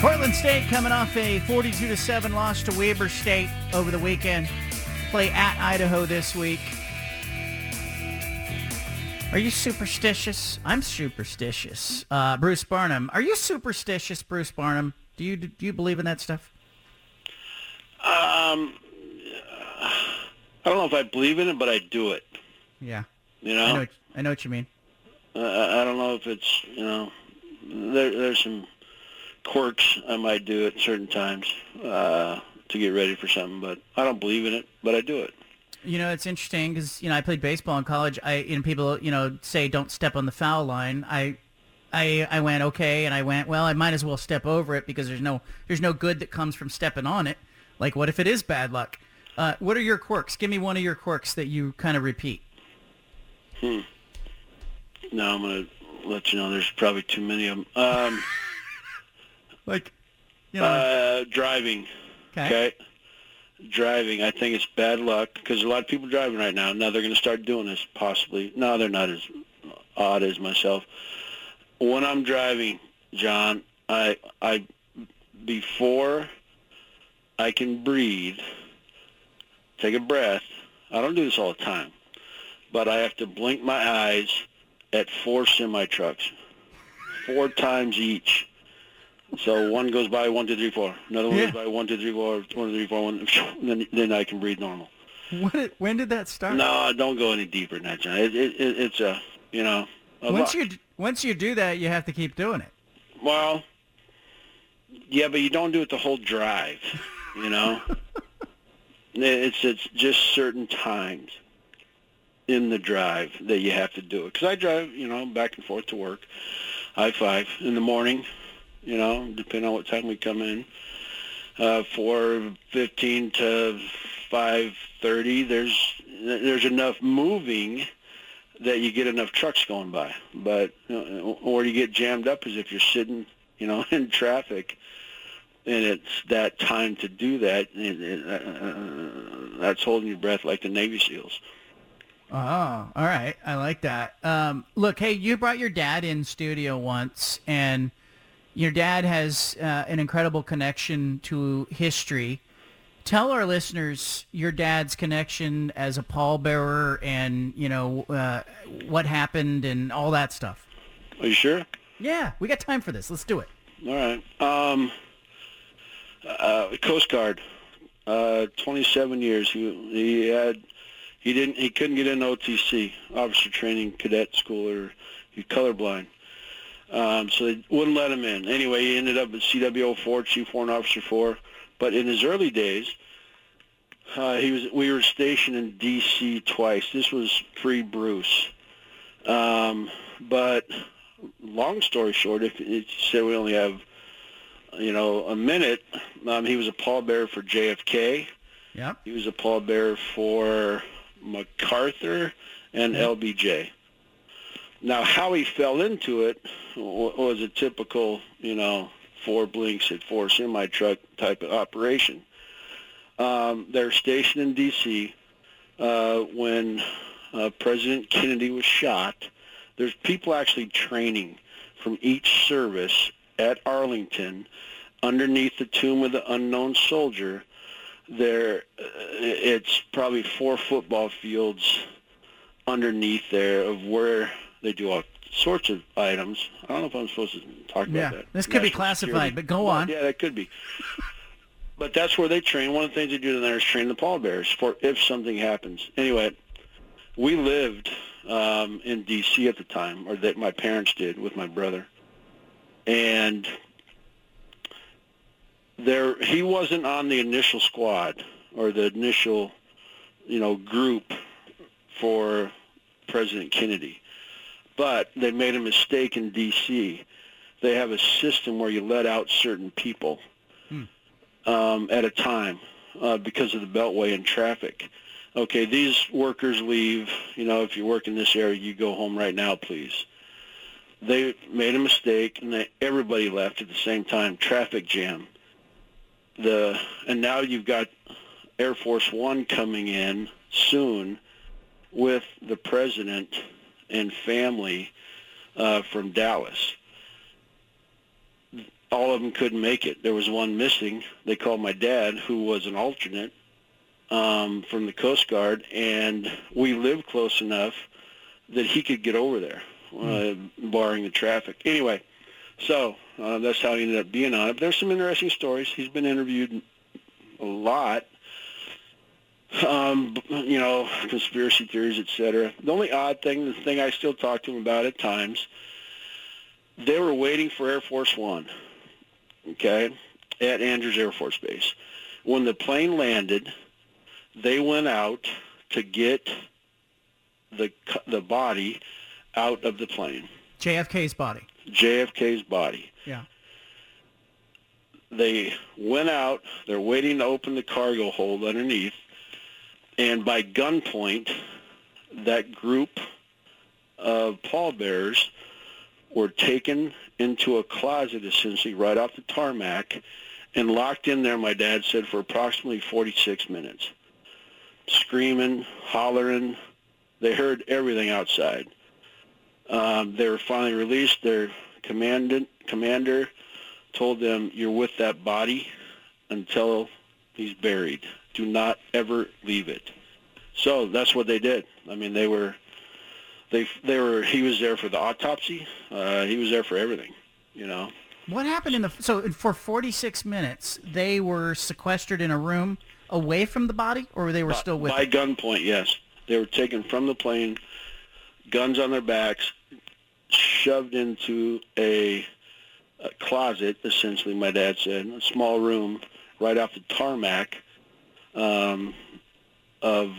Portland State coming off a 42 to 7 loss to Weber State over the weekend. Play at Idaho this week. Are you superstitious? I'm superstitious. Uh, Bruce Barnum, are you superstitious, Bruce Barnum? Do you do you believe in that stuff? Um, I don't know if I believe in it, but I do it. Yeah. You know, I know what, I know what you mean. Uh, I don't know if it's you know, there, there's some quirks I might do at certain times uh, to get ready for something, but I don't believe in it, but I do it. You know, it's interesting because you know I played baseball in college. I you know people you know say don't step on the foul line. I I I went okay, and I went well. I might as well step over it because there's no there's no good that comes from stepping on it. Like what if it is bad luck? Uh, what are your quirks? Give me one of your quirks that you kind of repeat. Hmm. No, I'm gonna let you know. There's probably too many of them. Um, like, you know, uh, driving. okay. Okay. Driving, I think it's bad luck because a lot of people driving right now. Now they're going to start doing this possibly. No, they're not as odd as myself. When I'm driving, John, I I before I can breathe, take a breath. I don't do this all the time, but I have to blink my eyes at four semi trucks, four times each. So one goes by, one, two, three, four. Another one Yeah. goes by, one, two, three, four, one, two, three, four, one. Then, then I can breathe normal. Did, when did that start? No, don't go any deeper than that, John. It, it, it, it's a, you know, a Once lot. you once you do that, you have to keep doing it. Well, yeah, but you don't do it the whole drive, you know. it's it's just certain times in the drive that you have to do it. Because I drive, you know, back and forth to work, I five in the morning, you know, depending on what time we come in. Uh, four fifteen to five thirty. There's there's enough moving that you get enough trucks going by, but uh, or you get jammed up as if you're sitting, you know, in traffic, and it's that time to do that. And it, uh, that's holding your breath like the Navy SEALs. Oh, all right. I like that. Um, look, hey, you brought your dad in studio once, and your dad has uh, an incredible connection to history. Tell our listeners your dad's connection as a pallbearer and, you know, uh, what happened and all that stuff. Are you sure? Yeah, we got time for this. Let's do it. All right. Um, uh, Coast Guard, uh, 27 years. He he had he didn't he couldn't get into OTC, officer training cadet school, or he's colorblind. Um, so they wouldn't let him in. Anyway, he ended up at CWO 4, Chief Warrant Officer 4. But in his early days, uh, he was we were stationed in D.C. twice. This was pre-Bruce. Um, but long story short, if it said we only have, you know, a minute, um, he was a pallbearer for JFK. Yep. He was a pallbearer for MacArthur and LBJ. Now, how he fell into it was a typical, you know, four blinks at four semi-truck type of operation. Um, they're stationed in D.C. Uh, when uh, President Kennedy was shot. There's people actually training from each service at Arlington underneath the tomb of the unknown soldier. There, uh, it's probably four football fields underneath there of where they do all sorts of items. I don't know if I'm supposed to talk Yeah, about that. this could be classified, security. but go on. Yeah, that could be. But that's where they train. One of the things they do there is train the pallbearers for if something happens. Anyway, we lived um, in D.C. at the time, or that my parents did with my brother, and there he wasn't on the initial squad or the initial you know, group for President Kennedy. But they made a mistake in D.C. They have a system where you let out certain people um, at a time uh, because of the beltway and traffic. Okay, these workers leave. You know, if you work in this area, you go home right now, please. They made a mistake, and they, everybody left at the same time. Traffic jam. The and now you've got Air Force One coming in soon with the president and family uh, from Dallas all of them couldn't make it. There was one missing. They called my dad, who was an alternate um, from the Coast Guard, and we lived close enough that he could get over there, uh, barring the traffic. Anyway, so uh, that's how he ended up being on it. But there's some interesting stories. He's been interviewed a lot. Um, you know, conspiracy theories, etc. The only odd thing, the thing I still talk to him about at times, they were waiting for Air Force One okay, at Andrews Air Force Base. When the plane landed, they went out to get the the body out of the plane. JFK's body. JFK's body. Yeah. They went out. They're waiting to open the cargo hold underneath, and by gunpoint, that group of pallbearers were taken into a closet essentially right off the tarmac and locked in there, my dad said, for approximately 46 minutes. Screaming, hollering. They heard everything outside. Um, they were finally released. Their commandant, commander told them, you're with that body until he's buried. Do not ever leave it. So that's what they did. I mean, they were they they were he was there for the autopsy. Uh, he was there for everything. You know. What happened in the so for 46 minutes they were sequestered in a room away from the body, or they were by, still with by it? gunpoint. Yes, they were taken from the plane, guns on their backs, shoved into a, a closet. Essentially, my dad said, a small room right off the tarmac um, of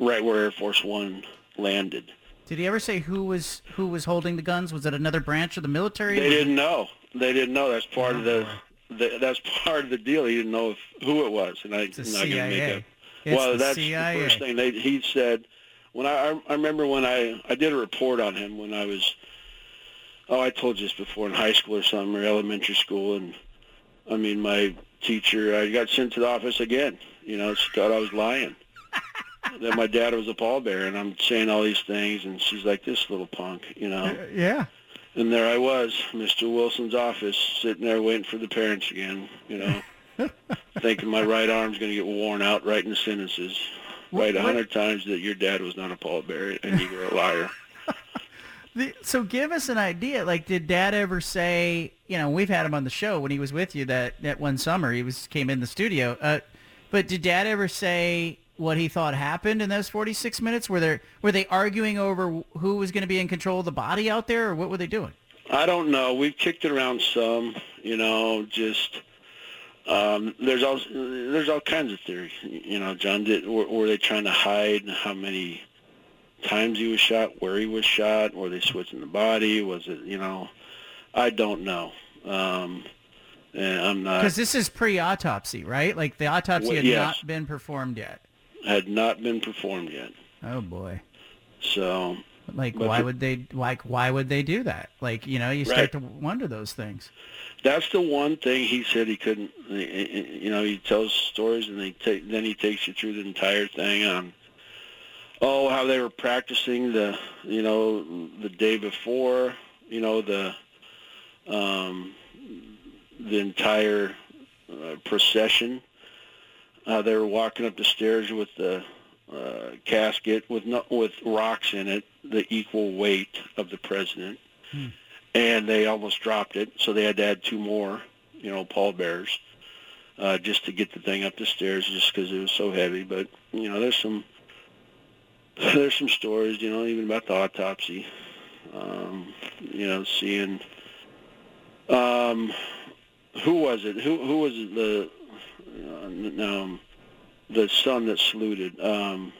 right where Air Force One landed. Did he ever say who was who was holding the guns? Was it another branch of the military? They didn't know. They didn't know. That's part of the, the. That's part of the deal. He didn't know if, who it was, and I, It's the am not going to make CIA. up. It's well, the that's CIA. the first thing they. He said when I I remember when I I did a report on him when I was. Oh, I told you this before in high school or something or elementary school, and I mean my teacher. I got sent to the office again. You know, she thought I was lying. that my dad was a pallbearer, and I'm saying all these things, and she's like, "This little punk," you know. Uh, yeah. And there I was, Mr. Wilson's office, sitting there waiting for the parents again, you know, thinking my right arm's going to get worn out writing the sentences. Write a hundred times that your dad was not a Paul pallbearer and you were a liar. The- So give us an idea. Like, did Dad ever say? You know, we've had him on the show when he was with you that that one summer. He was came in the studio. Uh, but did Dad ever say what he thought happened in those 46 minutes? Were there were they arguing over who was going to be in control of the body out there, or what were they doing? I don't know. We've kicked it around some, you know, just um, there's all there's all kinds of theories. You know, John did were, were they trying to hide how many times he was shot, where he was shot, were they switching the body? Was it, you know, I don't know. Um, and I'm not Because this is pre-autopsy, right? Like the autopsy Well, had yes. not been performed yet. had not been performed yet. Oh boy. So Like why the- would they like why would they do that? Like, you know, you start Right. to wonder those things. That's the one thing he said he couldn't. You know, he tells stories and they take then he takes you through the entire thing on oh how they were practicing the you know the day before you know the um, the entire uh, procession. Uh, they were walking up the stairs with the uh, casket with no, with rocks in it, the equal weight of the president, and they almost dropped it, so they had to add two more, you know, pallbearers, uh, just to get the thing up the stairs, just because it was so heavy. But you know, there's some there's some stories, you know, even about the autopsy. Um, you know, seeing um, who was it? Who who was it? The uh, um, the son that saluted. Um,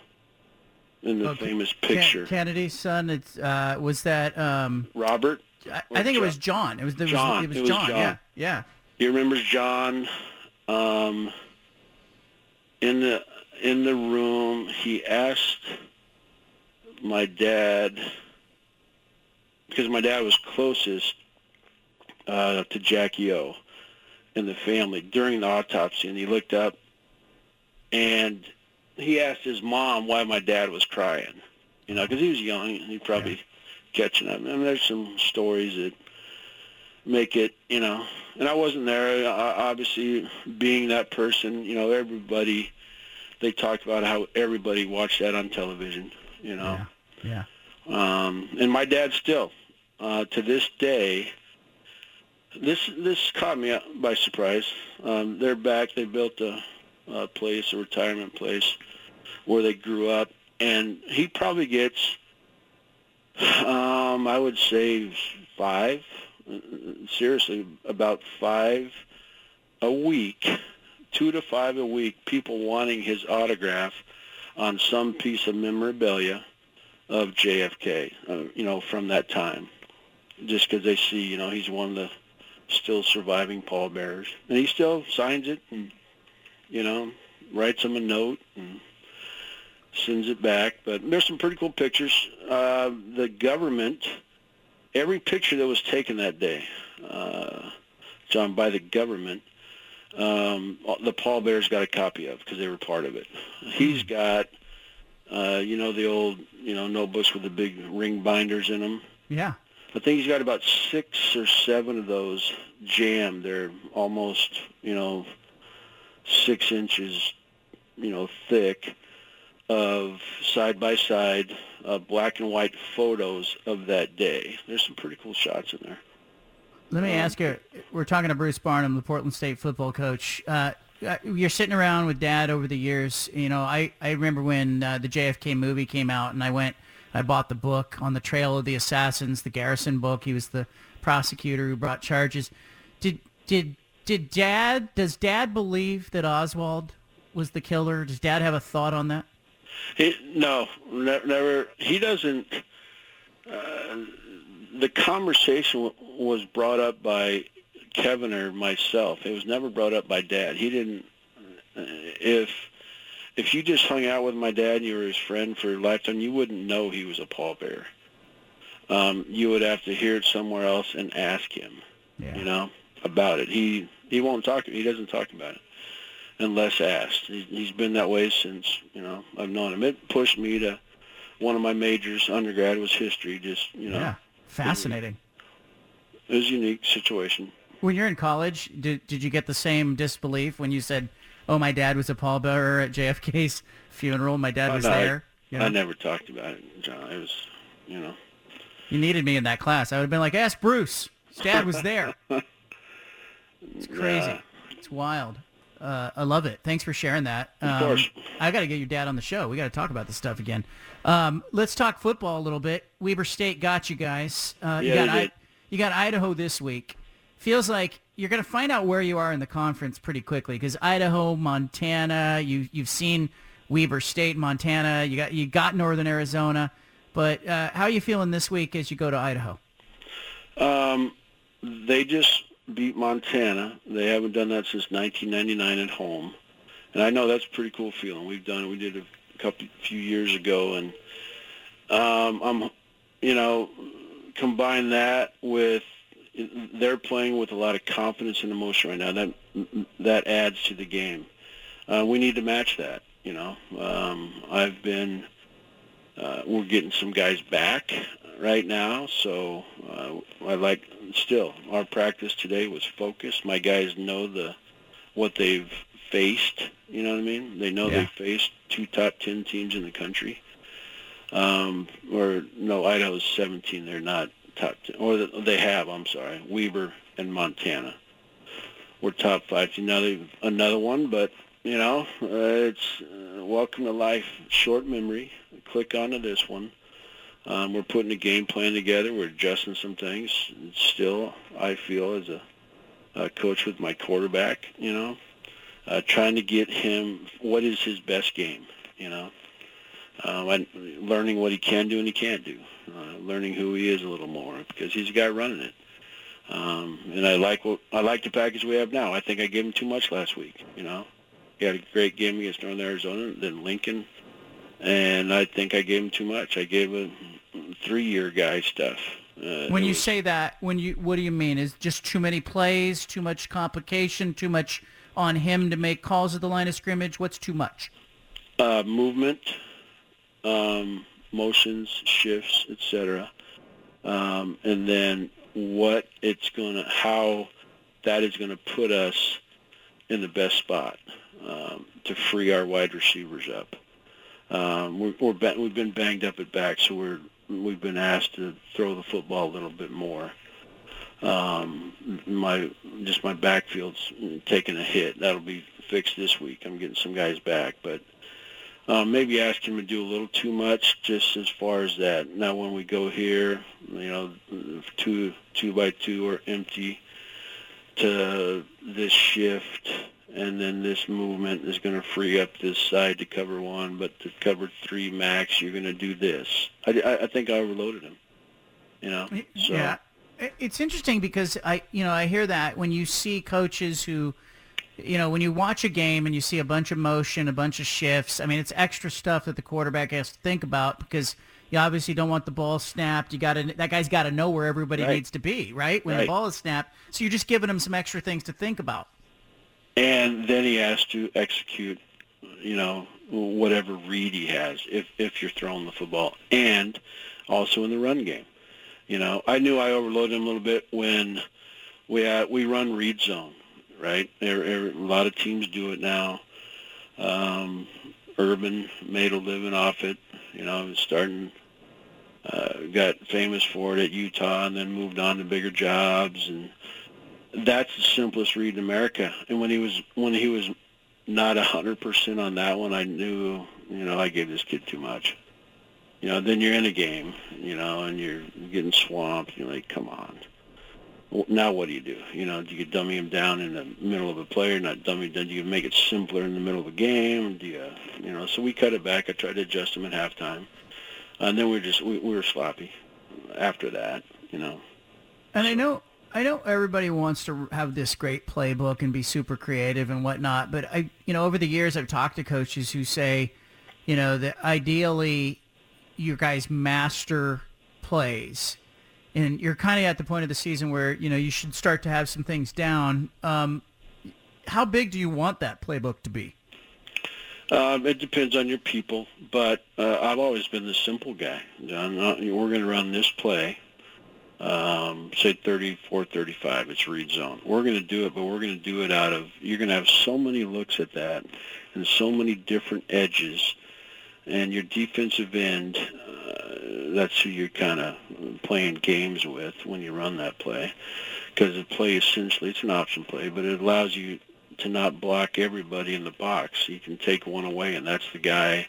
in the Okay. famous picture. Kennedy's son. It's uh, was that? Um, Robert. I, I think it was John. It was, John. It was It was John. John. Yeah, yeah. He remembers John. Um, in the in the room, he asked my dad because my dad was closest uh, to Jackie O in the family during the autopsy, and he looked up and he asked his mom why my dad was crying. You know, because he was young, and he probably catching up. And there's some stories that make it, you know. And I wasn't there. I, obviously, being that person, you know, everybody. They talked about how everybody watched that on television. You know. Yeah. Um, and my dad still, uh, to this day, this this caught me by surprise. Um, they're back. They built a, a place, a retirement place, where they grew up, and he probably gets, um, I would say, five. Seriously, about five a week, two to five a week. People wanting his autograph on some piece of memorabilia of JFK, uh, you know, from that time, just because they see, you know, he's one of the still surviving pallbearers, and he still signs it and, you know, writes them a note and sends it back. But there's some pretty cool pictures. Uh, the government, every picture that was taken that day, uh, John, by the government, um, the pallbearers got a copy of because they were part of it. He's got uh, you know the old, you know, notebooks with the big ring binders in them. Yeah. I think he's got about six or seven of those jammed. They're almost, you know, six inches, you know, thick of side by side uh, black and white photos of that day. There's some pretty cool shots in there. Let me ask you. We're talking to Bruce Barnum, the Portland State football coach. Uh, uh, you're sitting around with Dad over the years. You know, I I remember when uh, the JFK movie came out, and I went. I bought the book on the trail of the assassins, the Garrison book. He was the prosecutor who brought charges. Did did did Dad? Does Dad believe that Oswald was the killer? Does Dad have a thought on that? He, no, ne- never. He doesn't. Uh, the conversation w- was brought up by Kevin or myself. It was never brought up by Dad. He didn't. uh, If if you just hung out with my dad and you were his friend for a lifetime, you wouldn't know he was a pallbearer. Um, you would have to hear it somewhere else and ask him Yeah. you know, about it. He he won't talk. He doesn't talk about it unless asked. He's, been that way since you know I've known him. It pushed me to one of my majors. Undergrad was history. Just you know, Yeah. Fascinating. it was a unique situation. When you're in college, did did you get the same disbelief when you said, "Oh, my dad was a pallbearer at JFK's funeral. My dad was I- there." You, know? I never talked about it, John. It was, you know, you needed me in that class. I would have been like, "Ask Bruce. His dad was there." It's crazy. It's wild. Uh, I love it. Thanks for sharing that. Um, course. I got to get your dad on the show. We got to talk about this stuff again. Um, let's talk football a little bit. Weber State got you guys. Uh, you Yeah, got I, you got Idaho this week. Feels like you're going to find out where you are in the conference pretty quickly because Idaho, Montana. You you've seen Weber State, Montana. You got you got Northern Arizona. But uh, how are you feeling this week as you go to Idaho? Um, they just beat Montana. They haven't done that since 1999 at home, and I know that's a pretty cool feeling. We've done it. We did a couple few years ago, and um, I'm, you know, combine that with they're playing with a lot of confidence and emotion right now. That that adds to the game. Uh, we need to match that. You know, um, I've been. Uh, we're getting some guys back right now, so uh, I like still our practice today was focused. My guys know the what they've faced. You know what I mean? They know Yeah. they faced two top ten teams in the country. Um, or no, Idaho's 17. They're not top 10, or they have. I'm sorry, Weber and Montana. We're top five. Now they another one, but you know, uh, it's uh, welcome to life. Short memory. Click onto this one. Um, we're putting a game plan together. We're adjusting some things. And still, I feel as a, a coach with my quarterback, you know, uh, trying to get him what is his best game, you know. Um, I, learning what he can do and he can't do, uh, learning who he is a little more because he's the guy running it. Um, and I like what I like the package we have now. I think I gave him too much last week. You know, he had a great game against Northern Arizona, then Lincoln, and I think I gave him too much. I gave him three-year guy stuff. Uh, when you was, say that, when you what do you mean? Is just too many plays, too much complication, too much on him to make calls at the line of scrimmage? What's too much? Uh, movement, um, motions, shifts, etc. Um, and then what it's going to, how that is going to put us in the best spot um, to free our wide receivers up. Um, we're, we're we've been banged up at back, so we're we've been asked to throw the football a little bit more. Um, my just my backfield's taking a hit. That'll be fixed this week. I'm getting some guys back, but um, maybe ask him to do a little too much just as far as that. Now, when we go here, you know, two two by two or empty to this shift, and then this movement is going to free up this side to cover one, but to cover three max, you're going to do this. I, I think I overloaded him. You know. So. Yeah, it's interesting because I, you know, I hear that when you see coaches who you know, when you watch a game and you see a bunch of motion, a bunch of shifts, I mean, it's extra stuff that the quarterback has to think about because you obviously don't want the ball snapped. You got to that guy's got to know where everybody right. needs to be, right? When right. the ball is snapped. So you're just giving him some extra things to think about. And then he has to execute, you know, whatever read he has if if you're throwing the football, and also in the run game. You know, I knew I overloaded him a little bit when we uh, we run read zone right? There, there, a lot of teams do it now. Um, Urban made a living off it. You know, starting uh, got famous for it at Utah, and then moved on to bigger jobs, and that's the simplest read in America. And when he was when he was not a hundred percent on that one, I knew you know I gave this kid too much. You know, then you're in a game, you know, and you're getting swamped. You're like, come on now what do you do? You know, do you dummy him down in the middle of a play or not dummy? Do you make it simpler in the middle of a game? Do you, you know, so we cut it back. I tried to adjust him at halftime. And then we are just, we, we were sloppy after that, you know. And I know, I know everybody wants to have this great playbook and be super creative and whatnot, but I, you know, over the years I've talked to coaches who say, you know, that ideally you guys master plays and you're kind of at the point of the season where you know you should start to have some things down. Um, how big do you want that playbook to be? Um, it depends on your people, but uh, I've always been the simple guy. John, we're going to run this play, um, say 34, 35. It's read zone. We're going to do it, but we're going to do it out of. You're going to have so many looks at that, and so many different edges, and your defensive end. Uh, that's who you're kind of playing games with when you run that play, because the play essentially it's an option play, but it allows you to not block everybody in the box. You can take one away, and that's the guy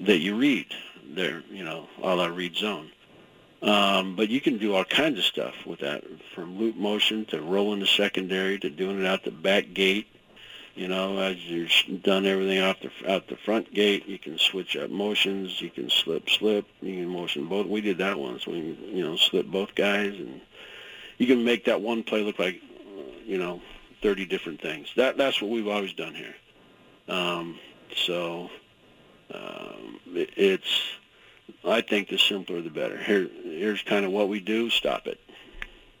that you read there, you know, a la read zone. Um, but you can do all kinds of stuff with that, from loop motion to rolling the secondary to doing it out the back gate you know, as you're done everything out the out the front gate, you can switch up motions. You can slip, slip. You can motion both. We did that once. We you know slip both guys, and you can make that one play look like uh, you know 30 different things. That that's what we've always done here. Um, so um, it, it's I think the simpler the better. Here here's kind of what we do. Stop it.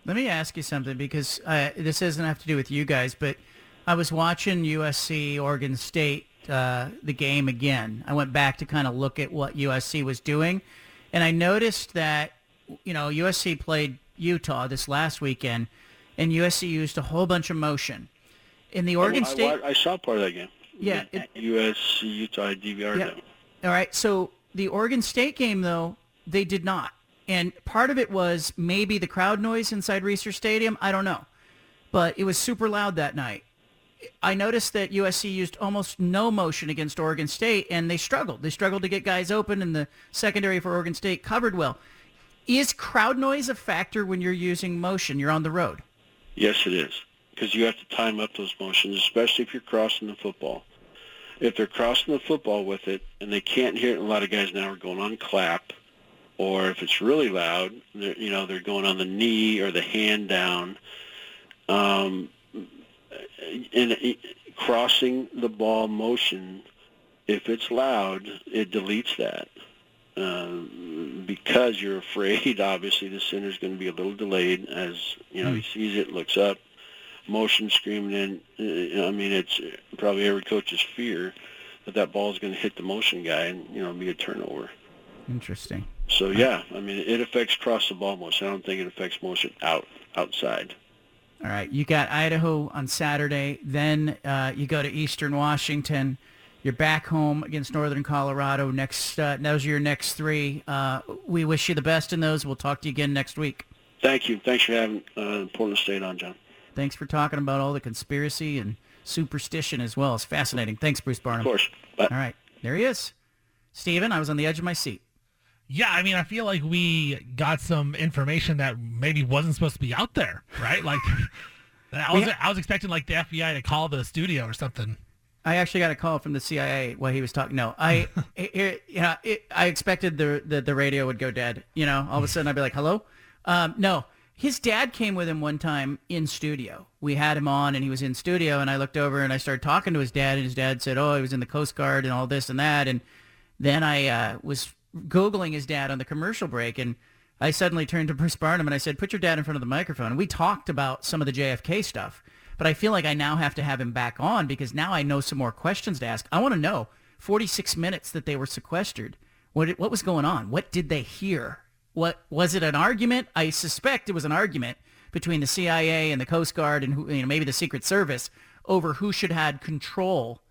Let me ask you something because uh, this doesn't have to do with you guys, but I was watching USC Oregon State uh, the game again. I went back to kind of look at what USC was doing, and I noticed that you know USC played Utah this last weekend, and USC used a whole bunch of motion. In the Oregon I, State, I, I, saw part of that game. Yeah, it, USC Utah DVR. Yeah. All right, so the Oregon State game though they did not, and part of it was maybe the crowd noise inside Reser Stadium. I don't know, but it was super loud that night I noticed that USC used almost no motion against Oregon State, and they struggled. They struggled to get guys open, and the secondary for Oregon State covered well. Is crowd noise a factor when you're using motion? You're on the road. Yes, it is, because you have to time up those motions, especially if you're crossing the football. If they're crossing the football with it and they can't hear it, a lot of guys now are going on clap, or if it's really loud, they're, you know, they're going on the knee or the hand down. Um, and crossing the ball motion, if it's loud, it deletes that. Um, because you're afraid, obviously, the center's going to be a little delayed as, you know, he sees it, looks up, motion screaming in. Uh, I mean, it's probably every coach's fear that that ball is going to hit the motion guy and, you know, be a turnover. Interesting. So, yeah, I mean, it affects cross the ball motion. I don't think it affects motion out outside. All right, you got Idaho on Saturday. Then uh, you go to Eastern Washington. You're back home against Northern Colorado. Next, uh, those are your next three. Uh, we wish you the best in those. We'll talk to you again next week. Thank you. Thanks for having uh, Portland State on, John. Thanks for talking about all the conspiracy and superstition as well. It's fascinating. Thanks, Bruce Barnum. Of course. Bye. All right, there he is. Steven, I was on the edge of my seat. Yeah, I mean, I feel like we got some information that maybe wasn't supposed to be out there, right? Like, I was I was expecting like the FBI to call the studio or something. I actually got a call from the CIA while he was talking. No, I, it, you know, it, I expected the, the the radio would go dead. You know, all of a sudden I'd be like, "Hello." Um, no, his dad came with him one time in studio. We had him on, and he was in studio, and I looked over and I started talking to his dad, and his dad said, "Oh, he was in the Coast Guard and all this and that," and then I uh, was Googling his dad on the commercial break and I suddenly turned to Bruce Barnum and I said, put your dad in front of the microphone. And we talked about some of the JFK stuff, but I feel like I now have to have him back on because now I know some more questions to ask. I want to know 46 minutes that they were sequestered. What, what was going on? What did they hear? What was it an argument? I suspect it was an argument between the CIA and the Coast Guard and you know, maybe the Secret Service over who should have control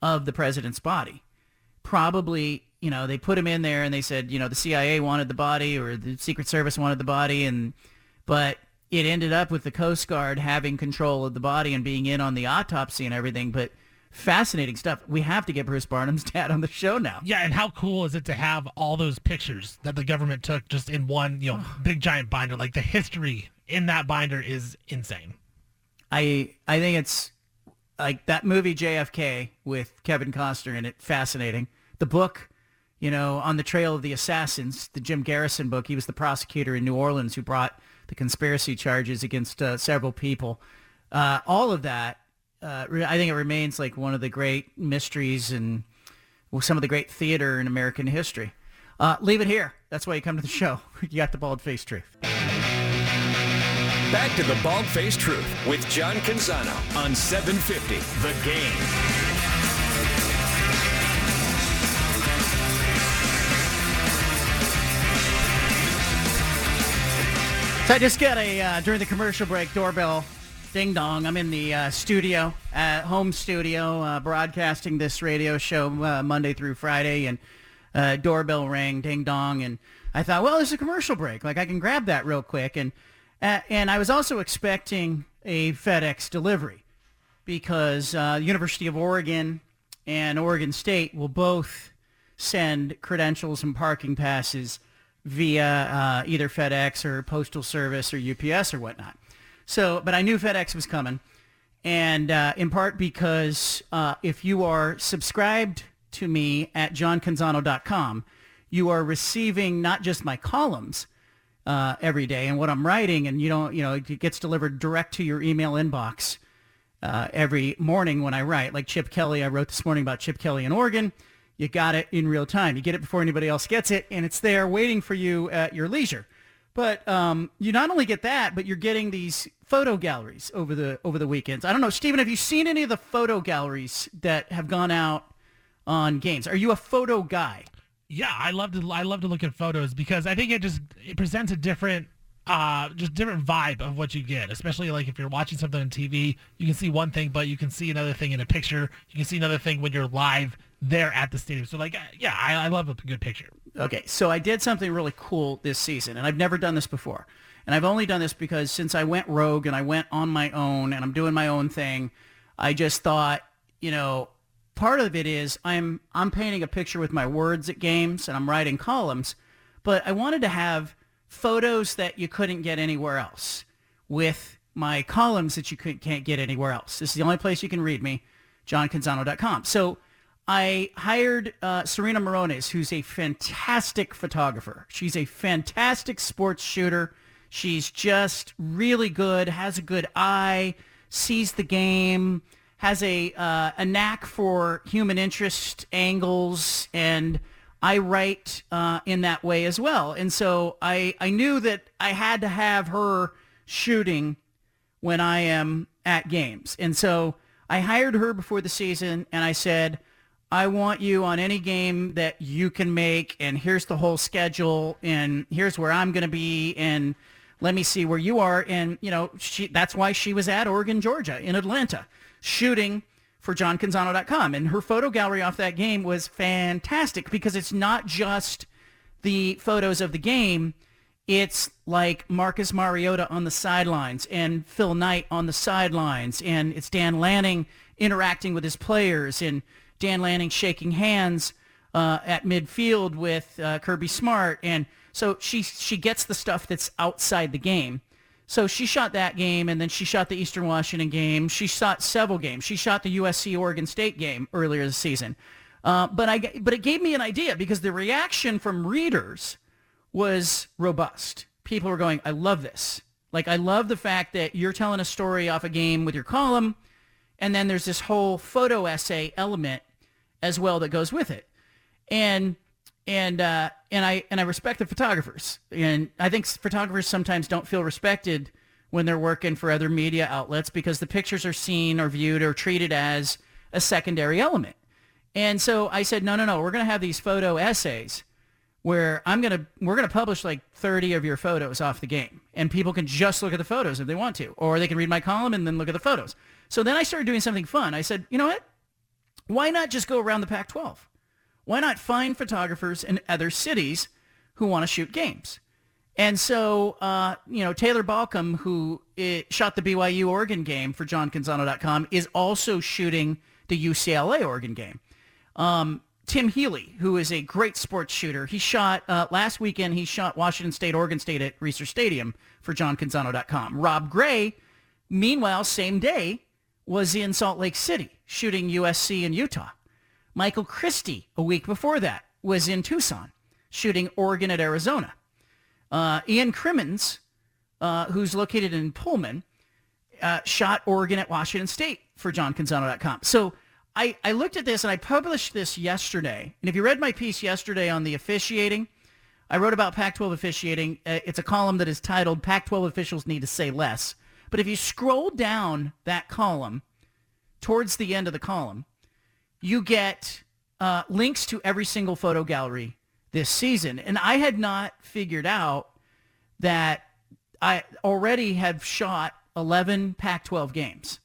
of the president's body. Probably you know, they put him in there and they said, you know, the CIA wanted the body or the Secret Service wanted the body, and but it ended up with the Coast Guard having control of the body and being in on the autopsy and everything. But fascinating stuff. We have to get Bruce Barnum's dad on the show now. Yeah, and how cool is it to have all those pictures that the government took just in one, you know, big giant binder? Like the history in that binder is insane. I I think it's like that movie JFK with Kevin Costner in it. Fascinating. The book you know, on the trail of the assassins, the Jim Garrison book. He was the prosecutor in New Orleans who brought the conspiracy charges against uh, several people. Uh, all of that, uh, I think it remains like one of the great mysteries and some of the great theater in American history. Uh, leave it here. That's why you come to the show. You got the bald face truth. Back to the bald face truth with John Canzano on 750 The Game. So I just got a uh, during the commercial break doorbell ding dong. I'm in the uh, studio, at home studio, uh, broadcasting this radio show uh, Monday through Friday, and uh, doorbell rang, ding dong, and I thought, well, there's a commercial break, like I can grab that real quick, and uh, and I was also expecting a FedEx delivery because University of Oregon and Oregon State will both send credentials and parking passes via uh, either FedEx or Postal Service or UPS or whatnot. So, but I knew FedEx was coming, and uh, in part because uh, if you are subscribed to me at johncanzano.com, you are receiving not just my columns uh, every day and what I'm writing, and you don't, you know, it gets delivered direct to your email inbox uh, every morning when I write. Like Chip Kelly, I wrote this morning about Chip Kelly in Oregon you got it in real time. You get it before anybody else gets it, and it's there waiting for you at your leisure. But um, you not only get that, but you're getting these photo galleries over the over the weekends. I don't know, Stephen, have you seen any of the photo galleries that have gone out on games? Are you a photo guy? Yeah, I love to I love to look at photos because I think it just it presents a different uh, just different vibe of what you get, especially like if you're watching something on TV, you can see one thing, but you can see another thing in a picture. You can see another thing when you're live there at the stadium. So like, yeah, I, I love a good picture. Okay, so I did something really cool this season, and I've never done this before. And I've only done this because since I went rogue and I went on my own and I'm doing my own thing, I just thought, you know, part of it is I'm I'm painting a picture with my words at games and I'm writing columns, but I wanted to have photos that you couldn't get anywhere else with my columns that you can't get anywhere else. This is the only place you can read me, johncanzano.com. So I hired uh, Serena Morones, who's a fantastic photographer. She's a fantastic sports shooter. She's just really good, has a good eye, sees the game, has a uh, a knack for human interest angles, and I write uh, in that way as well. And so I I knew that I had to have her shooting when I am at games, and so I hired her before the season, and I said. I want you on any game that you can make, and here's the whole schedule, and here's where I'm going to be, and let me see where you are. And, you know, she, that's why she was at Oregon, Georgia, in Atlanta, shooting for johncanzano.com. And her photo gallery off that game was fantastic because it's not just the photos of the game. It's like Marcus Mariota on the sidelines and Phil Knight on the sidelines. And it's Dan Lanning interacting with his players and Dan Lanning shaking hands uh, at midfield with uh, Kirby Smart. And so she she gets the stuff that's outside the game. So she shot that game, and then she shot the Eastern Washington game. She shot several games. She shot the USC Oregon State game earlier this season. Uh, but I but it gave me an idea because the reaction from readers was robust. People were going, "I love this. Like I love the fact that you're telling a story off a game with your column, and then there's this whole photo essay element as well that goes with it." And and uh, and I and I respect the photographers, and I think photographers sometimes don't feel respected when they're working for other media outlets because the pictures are seen or viewed or treated as a secondary element. And so I said, no, no, no, we're going to have these photo essays where I'm to we're to publish like 30 of your photos off the game, and people can just look at the photos if they want to, or they can read my column and then look at the photos. So then I started doing something fun. I said, you know what? Why not just go around the Pac-12? why not find photographers in other cities who want to shoot games? And so, uh, you know, Taylor Balcom, who it, shot the BYU Oregon game for JohnCanzano.com, is also shooting the UCLA Oregon game. Um, Tim Healy, who is a great sports shooter, he shot uh, last weekend. He shot Washington State, Oregon State at Reser Stadium for JohnCanzano.com. Rob Gray, meanwhile, same day, was in Salt Lake City shooting USC and Utah. Michael Christie, a week before that, was in Tucson shooting Oregon at Arizona. Uh, Ian Crimmins, uh, who's located in Pullman, uh, shot Oregon at Washington State for JohnCanzano.com. So I, I looked at this and I published this yesterday. And if you read my piece yesterday on the officiating, I wrote about Pac-12 officiating. Uh, it's a column that is titled Pac-12 Officials Need to Say Less. But if you scroll down that column towards the end of the column, you get uh, links to every single photo gallery this season. And I had not figured out that I already have shot 11 Pac-12 games.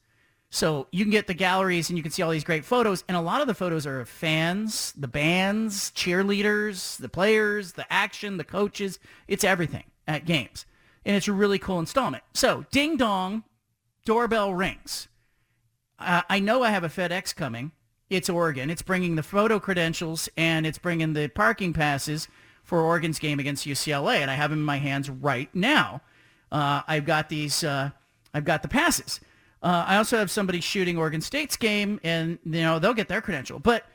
So you can get the galleries and you can see all these great photos. And a lot of the photos are of fans, the bands, cheerleaders, the players, the action, the coaches. It's everything at games. And it's a really cool installment. So ding dong, doorbell rings. Uh, I know I have a FedEx coming it's Oregon. It's bringing the photo credentials and it's bringing the parking passes for Oregon's game against UCLA, and I have them in my hands right now. Uh, I've got these. Uh, I've got the passes. Uh, I also have somebody shooting Oregon State's game, and you know they'll get their credential. But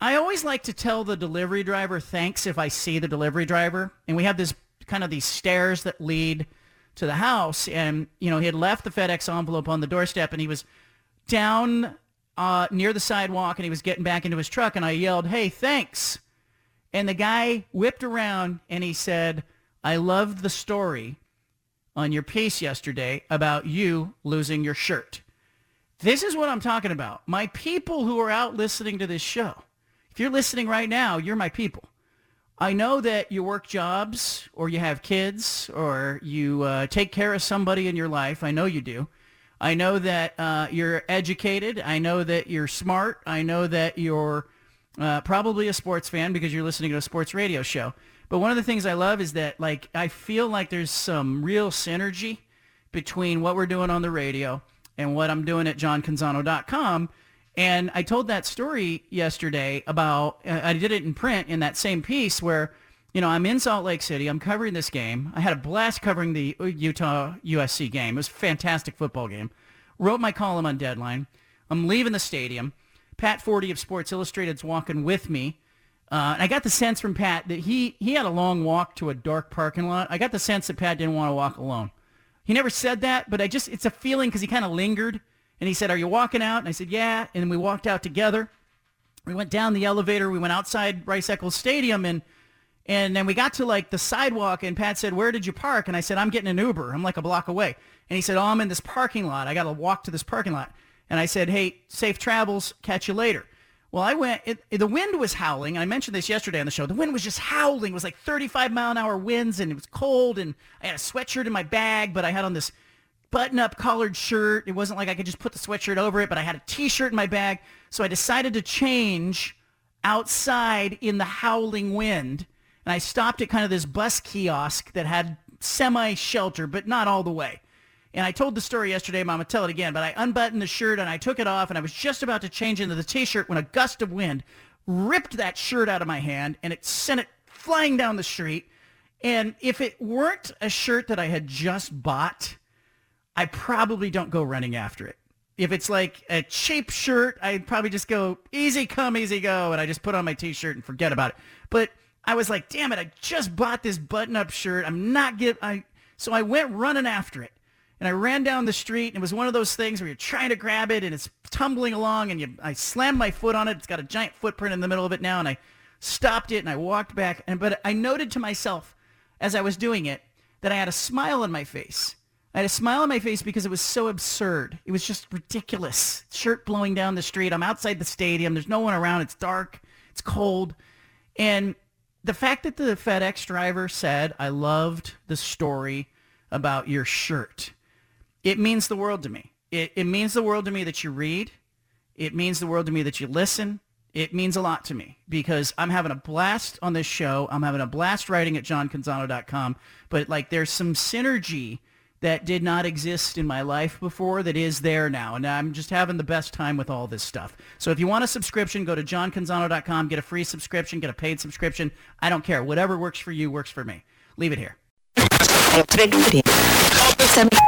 I always like to tell the delivery driver thanks if I see the delivery driver, and we have this kind of these stairs that lead to the house, and you know he had left the FedEx envelope on the doorstep, and he was down uh, near the sidewalk and he was getting back into his truck and I yelled, hey, thanks. And the guy whipped around and he said, I loved the story on your piece yesterday about you losing your shirt. This is what I'm talking about. My people who are out listening to this show. If you're listening right now, you're my people. I know that you work jobs or you have kids or you uh, take care of somebody in your life. I know you do. I know that uh, you're educated. I know that you're smart. I know that you're uh, probably a sports fan because you're listening to a sports radio show. But one of the things I love is that like I feel like there's some real synergy between what we're doing on the radio and what I'm doing at johncanzano.com. And I told that story yesterday about, uh, I did it in print in that same piece where, you know, I'm in Salt Lake City. I'm covering this game. I had a blast covering the Utah USC game. It was a fantastic football game. Wrote my column on Deadline. I'm leaving the stadium. Pat Forde of Sports Illustrated's walking with me. Uh, and I got the sense from Pat that he, he had a long walk to a dark parking lot. I got the sense that Pat didn't want to walk alone. He never said that, but I just, it's a feeling because he kind of lingered. And he said, are you walking out? And I said, yeah. And we walked out together. We went down the elevator. We went outside Rice Eccles Stadium and and then we got to like the sidewalk and Pat said, where did you park? And I said, I'm getting an Uber. I'm like a block away. And he said, oh, I'm in this parking lot. I got to walk to this parking lot. And I said, hey, safe travels. Catch you later. Well, I went, it, it, the wind was howling. I mentioned this yesterday on the show. The wind was just howling. It was like 35 mile an hour winds and it was cold and I had a sweatshirt in my bag, but I had on this button up collared shirt. It wasn't like I could just put the sweatshirt over it, but I had a t-shirt in my bag. So I decided to change outside in the howling wind and I stopped at kind of this bus kiosk that had semi-shelter, but not all the way. And I told the story yesterday, but I'm going to tell it again. But I unbuttoned the shirt and I took it off and I was just about to change into the t-shirt when a gust of wind ripped that shirt out of my hand and it sent it flying down the street. And if it weren't a shirt that I had just bought, I probably don't go running after it. If it's like a cheap shirt, I'd probably just go easy come, easy go, and I just put on my t-shirt and forget about it. But I was like, damn it, I just bought this button-up shirt. I'm not get I so I went running after it. And I ran down the street and it was one of those things where you're trying to grab it and it's tumbling along and you I slammed my foot on it. It's got a giant footprint in the middle of it now and I stopped it and I walked back and but I noted to myself as I was doing it that I had a smile on my face. I had a smile on my face because it was so absurd. It was just ridiculous. Shirt blowing down the street. I'm outside the stadium. There's no one around. It's dark. It's cold. And the fact that the FedEx driver said, I loved the story about your shirt, it means the world to me. It, it means the world to me that you read. It means the world to me that you listen. It means a lot to me because I'm having a blast on this show. I'm having a blast writing at johncanzano.com. But like there's some synergy that did not exist in my life before that is there now. And I'm just having the best time with all this stuff. So if you want a subscription, go to johncanzano.com, get a free subscription, get a paid subscription. I don't care. Whatever works for you works for me. Leave it here.